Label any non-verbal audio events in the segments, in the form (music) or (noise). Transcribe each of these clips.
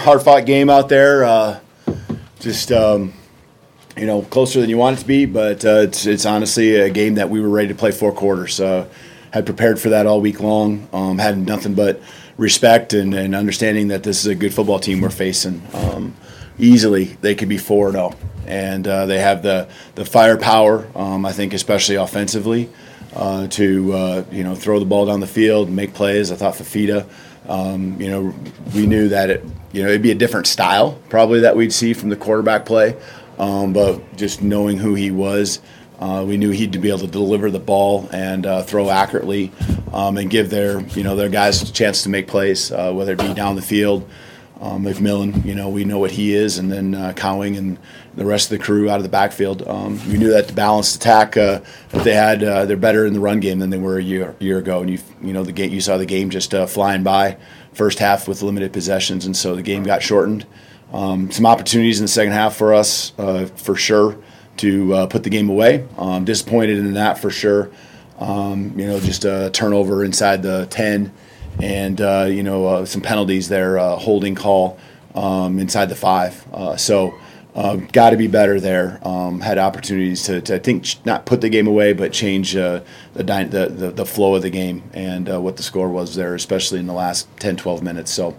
hard fought game out there. Uh, just um, you know, closer than you want it to be, but uh, it's it's honestly a game that we were ready to play four quarters. Uh, had prepared for that all week long. Um, had nothing but respect and, and, understanding that this is a good football team we're facing. Um, easily, they could be four and uh, they have the the firepower. Um, I think, especially offensively, uh, to uh, you know throw the ball down the field, make plays. I thought Fifita. Um, you know, we knew that it, you know, it'd be a different style probably that we'd see from the quarterback play. Um, but just knowing who he was, uh, we knew he'd be able to deliver the ball and uh, throw accurately, um, and give their you know their guys a chance to make plays, uh, whether it be down the field. Um, McMillan, you know, we know what he is, and then uh, Cowing and the rest of the crew out of the backfield. Um, we knew that the balanced attack uh, that they had, uh, they're better in the run game than they were a year year ago. And you you know the game, you saw the game just uh, flying by first half with limited possessions, and so the game got shortened. Um, some opportunities in the second half for us, uh, for sure, to uh, put the game away. Um, disappointed in that for sure. Um, you know, just a turnover inside the 10 and, uh, you know, uh, some penalties there, uh, holding call um, inside the five. Uh, so, got to be better there. Um, had opportunities to, to, I think, not put the game away, but change the, the, the, the, flow of the game and what the score was there, especially in the last 10, 12 minutes. So,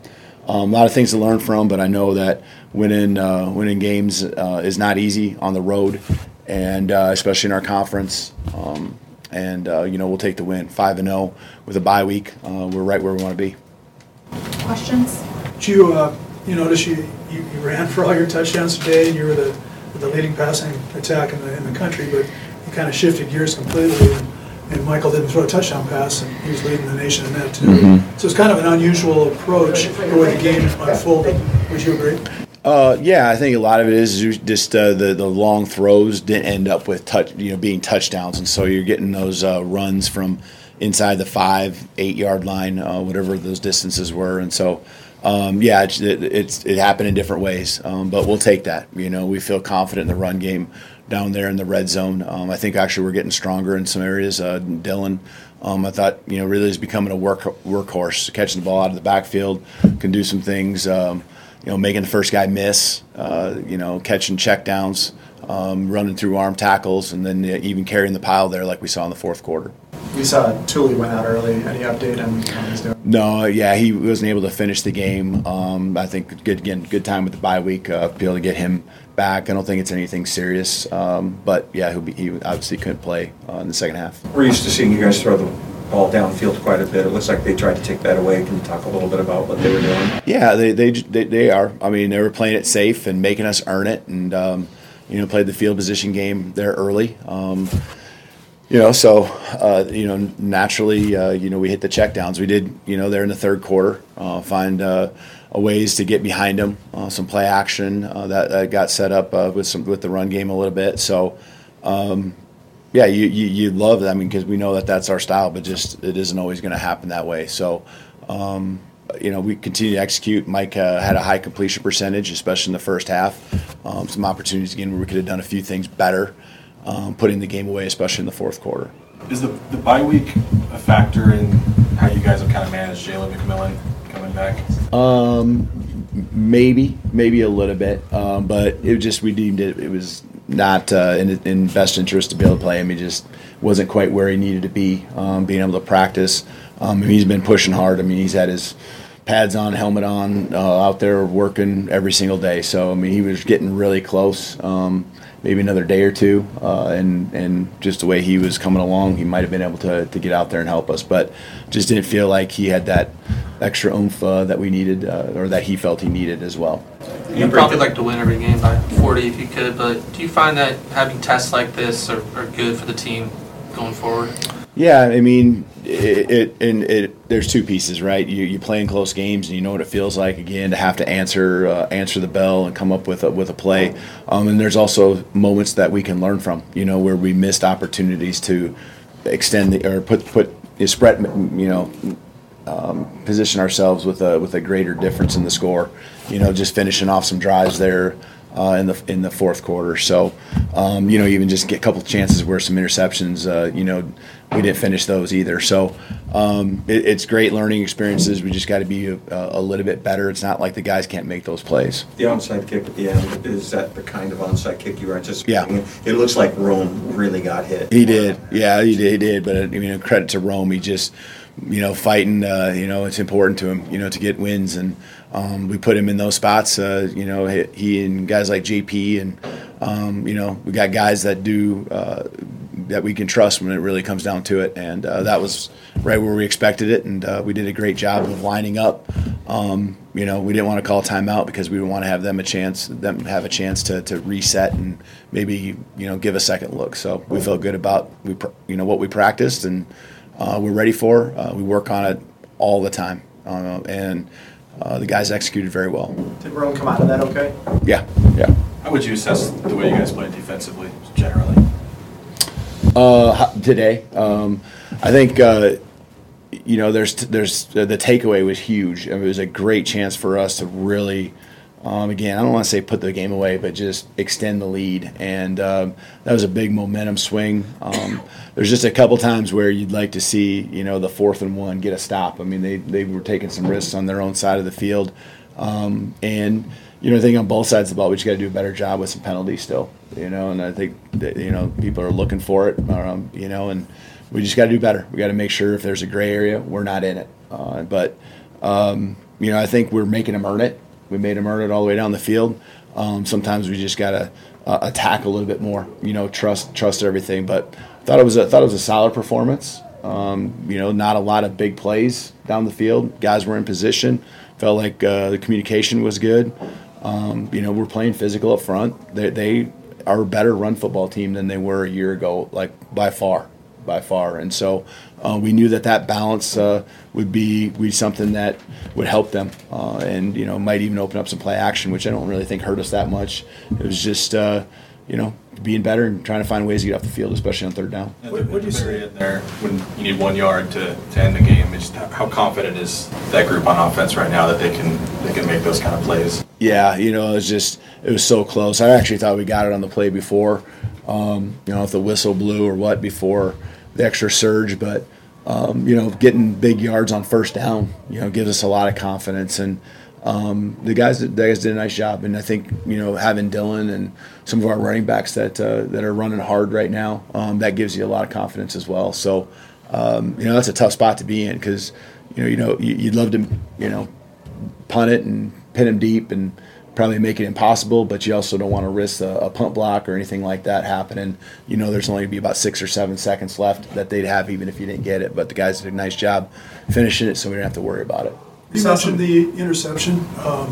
um, a lot of things to learn from, but I know that winning uh, winning games uh, is not easy on the road, and uh, especially in our conference. Um, and uh, you know we'll take the win, five and zero oh with a bye week. Uh, we're right where we want to be. Questions? Did you uh, you notice you, you, you, ran for all your touchdowns today, and you were the the leading passing attack in the in the country, but you kind of shifted gears completely. And, and Michael didn't throw a touchdown pass, and he was leading the nation in that too. Mm-hmm. So it's kind of an unusual approach the way the game unfolded. Would you agree? Uh, yeah, I think a lot of it is just uh, the the long throws didn't end up with touch, you know, being touchdowns, and so you're getting those uh, runs from inside the five, eight yard line, uh, whatever those distances were, and so. Um, yeah, it, it's it happened in different ways, um, but we'll take that. You know, we feel confident in the run game down there in the red zone. Um, I think actually we're getting stronger in some areas. Uh, Dillon, um, I thought you know really is becoming a work workhorse, catching the ball out of the backfield, can do some things. Um, you know, making the first guy miss. Uh, you know, catching checkdowns, um, running through arm tackles, and then even carrying the pile there like we saw in the fourth quarter. We saw Tuli went out early. Any update on how he's doing? No, yeah, he wasn't able to finish the game. Um, I think good again, good time with the bye week. Uh, be able to get him back. I don't think it's anything serious, um, but yeah, be, he obviously couldn't play uh, in the second half. We're used to seeing you guys throw the ball downfield quite a bit. It looks like they tried to take that away. Can you talk a little bit about what they were doing? Yeah, they they they, they are. I mean, they were playing it safe and making us earn it, and um, you know, played the field position game there early. Um, you know, so uh, you know, naturally, uh, you know, we hit the checkdowns. We did, you know, there in the third quarter, uh, find uh, ways to get behind them, uh, some play action uh, that, that, got set up with some with the run game a little bit. So, um, yeah, you, you, you love that. I mean, because we know that that's our style, but just it isn't always going to happen that way. So. Um, you know, we continue to execute. Mike uh, had a high completion percentage, especially in the first half. Um, some opportunities again where we could have done a few things better um, putting the game away, especially in the fourth quarter. Is the, the bye week a factor in how you guys have kind of managed Jalen McMillan coming back? Um, maybe, maybe a little bit, um, but it just we deemed it it was not uh, in, in best interest to be able to play him. He just wasn't quite where he needed to be, um, being able to practice. Um, he's been pushing hard. I mean, he's had his pads on, helmet on, uh, out there working every single day. So I mean, he was getting really close. Um, maybe another day or two, uh, and and just the way he was coming along, he might have been able to, to get out there and help us, but just didn't feel like he had that extra oomph uh, that we needed, uh, or that he felt he needed as well. You'd probably like to win every game by 40 if you could, but do you find that having tests like this are, are good for the team going forward? Yeah, I mean, it, it and it there's two pieces, right? You you play in close games and you know what it feels like again to have to answer uh, answer the bell and come up with a, with a play. Um, and there's also moments that we can learn from, you know, where we missed opportunities to extend the or put put spread, you know, um, position ourselves with a with a greater difference in the score. You know, just finishing off some drives there uh, in the in the fourth quarter. So, um, you know, even just get a couple chances where some interceptions, uh, you know, we didn't finish those either. So, um, it, it's great learning experiences. We just got to be a, a little bit better. It's not like the guys can't make those plays. The onside kick at the end, is that the kind of onside kick you were anticipating? Yeah. It looks like Rome really got hit. He did, yeah, he did, he did. But I mean, credit to Rome. He just, you know, fighting. Uh, you know, it's important to him, you know, to get wins, and um, we put him in those spots. Uh, you know, he, he and guys like JP, and um, you know, we got guys that do uh, that we can trust when it really comes down to it, and uh, that was right where we expected it, and uh, we did a great job of lining up. Um, you know, we didn't want to call timeout because we didn't want to have them a chance, them have a chance to, to reset and maybe you know give a second look. So we felt good about we you know what we practiced and uh, we're ready for. Uh, we work on it all the time, uh, and uh, the guys executed very well. Did Rome come out of that okay? Yeah, yeah. How would you assess the way you guys played defensively, generally? Uh, today, um, I think uh, you know there's there's the takeaway was huge. I mean, it was a great chance for us to really. Um, again, I don't want to say put the game away, but just extend the lead, and um, that was a big momentum swing. Um, there's just a couple times where you'd like to see, you know, the fourth and one get a stop. I mean, they they were taking some risks on their own side of the field, um, and you know, I think on both sides of the ball, we just got to do a better job with some penalties still. You know, and I think that, you know people are looking for it. Um, you know, and we just got to do better. We got to make sure if there's a gray area, we're not in it. Uh, but um, you know, I think we're making them earn it. We made them earn it all the way down the field. Um, sometimes we just got to uh, attack a little bit more. You know, trust trust everything. But thought it was a, thought it was a solid performance. Um, you know, not a lot of big plays down the field. Guys were in position. Felt like uh, the communication was good. Um, you know, we're playing physical up front. They, they are a better run football team than they were a year ago, like by far, by far. And so uh, we knew that that balance uh, would be would be something that would help them, uh, and you know might even open up some play action, which I don't really think hurt us that much. It was just uh, you know being better and trying to find ways to get off the field, especially on third down. What- the- what'd you at the say? very end There, when you need one yard to, to end the game, just how- how confident is that group on offense right now that they can, they can make those kind of plays? Yeah, you know, it was just it was so close. I actually thought we got it on the play before, um, you know, if the whistle blew or what before the extra surge. But um, you know, getting big yards on first down, you know, gives us a lot of confidence. And um, the guys, the guys did a nice job. And I think you know, having Dillon and some of our running backs that uh, that are running hard right now, um, that gives you a lot of confidence as well. So um, you know, that's a tough spot to be in because you know, you know, you- you'd love to, you know, punt it and pin him deep and probably make it impossible, but you also don't want to risk a, a punt block or anything like that happening. You know, there's only going to be about six or seven seconds left that they'd have even if you didn't get it. But the guys did a nice job finishing it, so we didn't have to worry about it. You mentioned the interception. Um,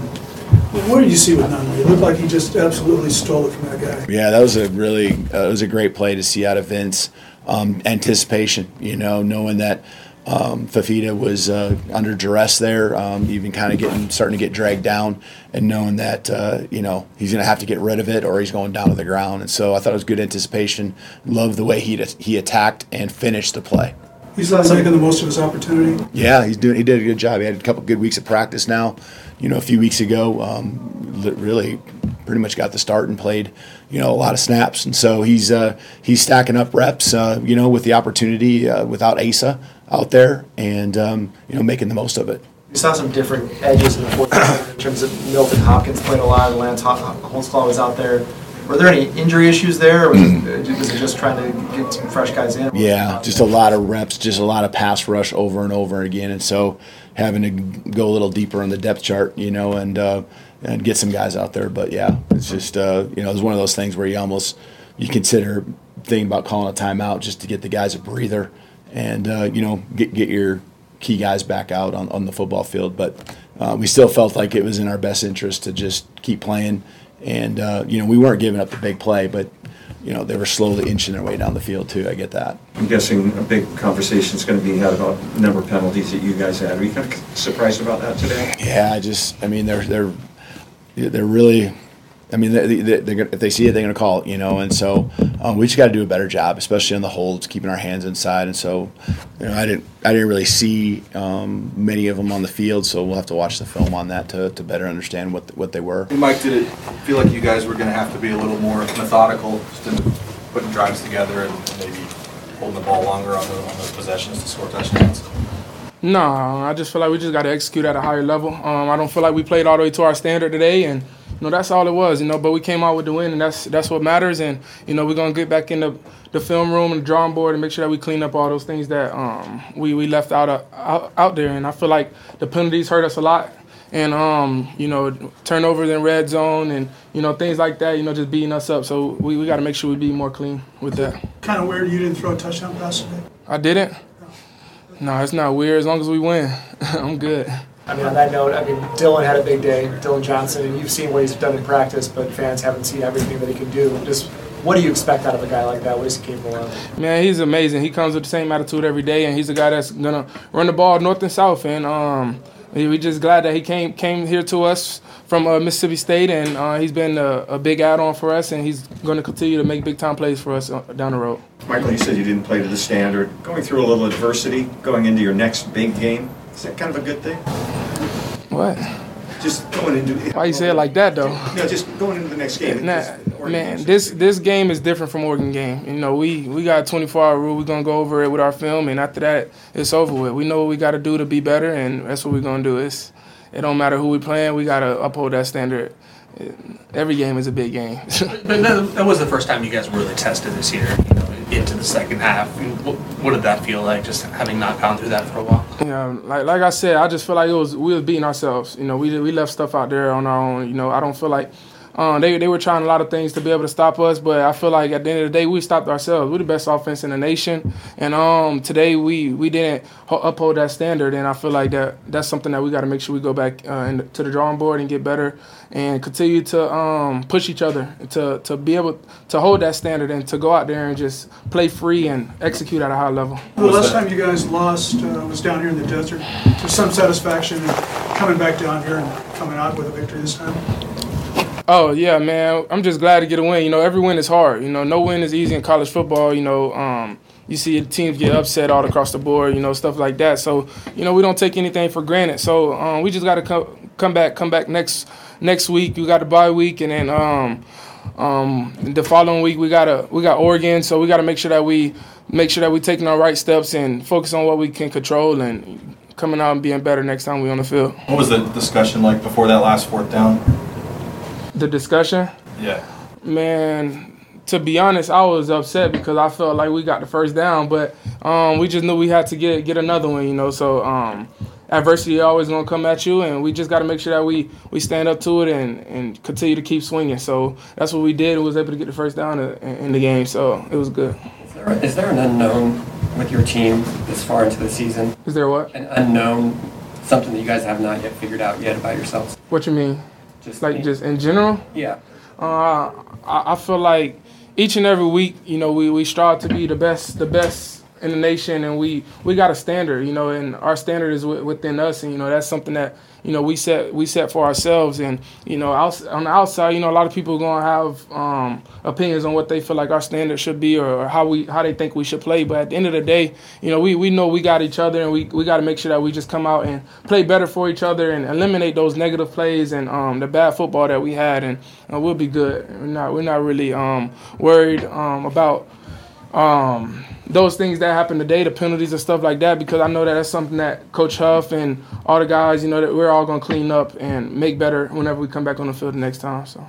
What did you see with Nunley? It looked like he just absolutely stole it from that guy. Yeah, that was a really uh, it was a great play to see out of Vince. Um, anticipation, you know, knowing that um, Fifita was uh, under duress there, um, even kind of getting starting to get dragged down, and knowing that uh, you know he's going to have to get rid of it or he's going down to the ground. And so I thought it was good anticipation. Loved the way he he attacked and finished the play. He's not making the most of his opportunity. Yeah, he's doing. He did a good job. He had a couple good weeks of practice now. You know, a few weeks ago, um, really, pretty much got the start and played. You know, a lot of snaps, and so he's uh, he's stacking up reps. Uh, you know, with the opportunity uh, without Asa out there, and um, you know, making the most of it. We saw some different edges in the fourth quarter in terms of Milton Hopkins played a lot, and Lance Ho- Holtzclaw was out there. Were there any injury issues there, or was it, was it just trying to get some fresh guys in? Yeah, just a lot of reps, just a lot of pass rush over and over again, and so having to go a little deeper on the depth chart, you know, and uh, and get some guys out there. But yeah, it's just uh, you know, it's one of those things where you almost you consider thinking about calling a timeout just to get the guys a breather, and uh, you know, get get your key guys back out on, on the football field. But uh, we still felt like it was in our best interest to just keep playing, and uh, you know, we weren't giving up the big play, but you know, they were slowly inching their way down the field too. I get that. I'm guessing a big conversation is going to be had about number of penalties that you guys had. Are you kind of surprised about that today? Yeah, I just, I mean, they're they're they're really I mean, they, they, they're gonna, if they see it, they're going to call it, you know. And so um, we just got to do a better job, especially on the holds, keeping our hands inside. And so, you know, I didn't I didn't really see um, many of them on the field, so we'll have to watch the film on that to, to better understand what what they were. Mike, did it feel like you guys were going to have to be a little more methodical, just in putting drives together and maybe holding the ball longer on, the, on those possessions to score touchdowns? No, I just feel like we just got to execute at a higher level. Um, I don't feel like we played all the way to our standard today, and you know that's all it was. You know, but we came out with the win, and that's that's what matters. And you know we're gonna get back in the, the film room and the drawing board and make sure that we clean up all those things that um, we we left out, uh, out out there. And I feel like the penalties hurt us a lot, and um, you know turnovers in red zone and you know things like that. You know just beating us up. So we, we got to make sure we be more clean with that. Kind of weird you didn't throw a touchdown pass today. I didn't. No, it's not weird. As long as we win, (laughs) I'm good. I mean, on that note, I mean, Dillon had a big day, Dillon Johnson, and you've seen what he's done in practice, but fans haven't seen everything that he can do. Just what do you expect out of a guy like that? What is he capable of? Man, he's amazing. He comes with the same attitude every day, and he's a guy that's gonna run the ball north and south. And um, we just glad that he came came here to us from uh, Mississippi State, and uh, he's been a, a big add-on for us, and he's going to continue to make big time plays for us uh, down the road. Michael, you said you didn't play to the standard. Going through a little adversity, going into your next big game, is that kind of a good thing? What? Just going into. Why you say it like that though? No, just going into the next game. Nah, man, this this game is different from Oregon game. You know, we we got a 24 hour rule. We're gonna go over it with our film, and after that, it's over with. We know what we got to do to be better, and that's what we're gonna do. It's it don't matter who we playing. We gotta uphold that standard. Every game is a big game. (laughs) But that, that was the first time you guys were really tested this year, you know, into the second half. What, did that feel like, just having not gone through that for a while? Yeah, like like I said, I just feel like it was we were beating ourselves. You know, we we left stuff out there on our own. You know, I don't feel like um, they they were trying a lot of things to be able to stop us, but I feel like at the end of the day, we stopped ourselves. We're the best offense in the nation, and um, today we we didn't uphold that standard, and I feel like that that's something that we got to make sure we go back uh, to the drawing board and get better, and continue to um, push each other to to be able to hold that standard and to go out there and just play free and execute at a high level. The last time you guys lost uh, was down here in the desert. To some satisfaction in coming back down here and coming out with a victory this time. Oh yeah, man. I'm just glad to get a win. You know, every win is hard. You know, no win is easy in college football. You know, um, you see teams get upset all across the board. You know, stuff like that. So, you know, we don't take anything for granted. So, um, we just got to come come back, come back next next week. We got a bye week, and then um, um, the following week we got a we got Oregon. So we got to make sure that we make sure that we're taking our right steps and focus on what we can control and coming out and being better next time we on the field. What was the discussion like before that last fourth down? The discussion. Yeah. Man, to be honest, I was upset because I felt like we got the first down, but um, we just knew we had to get get another one, you know. So um, adversity always gonna come at you, and we just got to make sure that we we stand up to it and and continue to keep swinging. So that's what we did. We was able to get the first down in, in the game, so it was good. Is there, is there an unknown with your team this far into the season? Is there what? An unknown, something that you guys have not yet figured out yet about yourselves? What you mean? Just Like just in general? yeah. Uh, I, I feel like each and every week, you know, we, we strive to be the best, the best in the nation, and we, we got a standard, you know, and our standard is w- within us, and you know that's something that you know we set we set for ourselves, and you know outs- on the outside, you know, a lot of people are gonna have um, opinions on what they feel like our standard should be or how we how they think we should play, but at the end of the day, you know, we, we know we got each other, and we, we got to make sure that we just come out and play better for each other and eliminate those negative plays and um, the bad football that we had, and uh, we'll be good. We're not we're not really um, worried um, about um, those things that happen today, the penalties and stuff like that, because I know that that's something that Coach Huff and all the guys, you know, that we're all gonna clean up and make better whenever we come back on the field the next time. So.